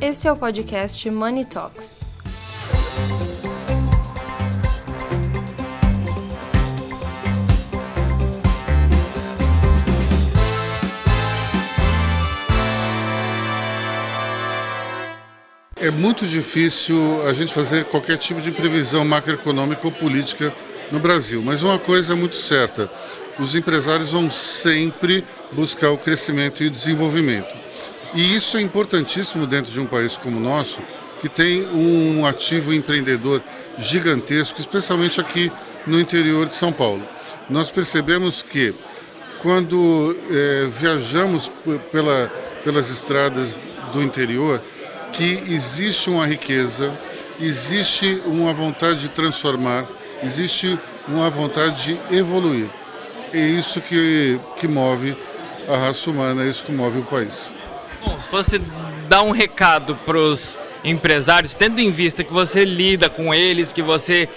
Esse é o podcast Money Talks. É muito difícil a gente fazer qualquer tipo de previsão macroeconômica ou política no Brasil, mas uma coisa é muito certa: os empresários vão sempre buscar o crescimento e o desenvolvimento. E isso é importantíssimo dentro de um país como o nosso, que tem um ativo empreendedor gigantesco, especialmente aqui no interior de São Paulo. Nós percebemos que quando é, viajamos pela, pelas estradas do interior, que existe uma riqueza, existe uma vontade de transformar, existe uma vontade de evoluir. É isso que, que move a raça humana, é isso que move o país. Bom, se você dá um recado para os empresários, tendo em vista que você lida com eles, que você,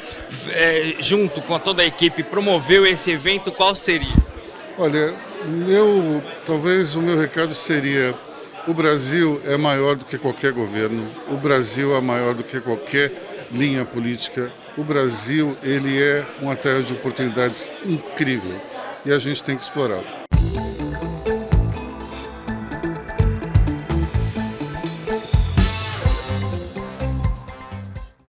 é, junto com toda a equipe, promoveu esse evento, qual seria? Olha, meu, talvez o meu recado seria o Brasil é maior do que qualquer governo, o Brasil é maior do que qualquer linha política. O Brasil, ele é uma terra de oportunidades incrível e a gente tem que explorá-lo.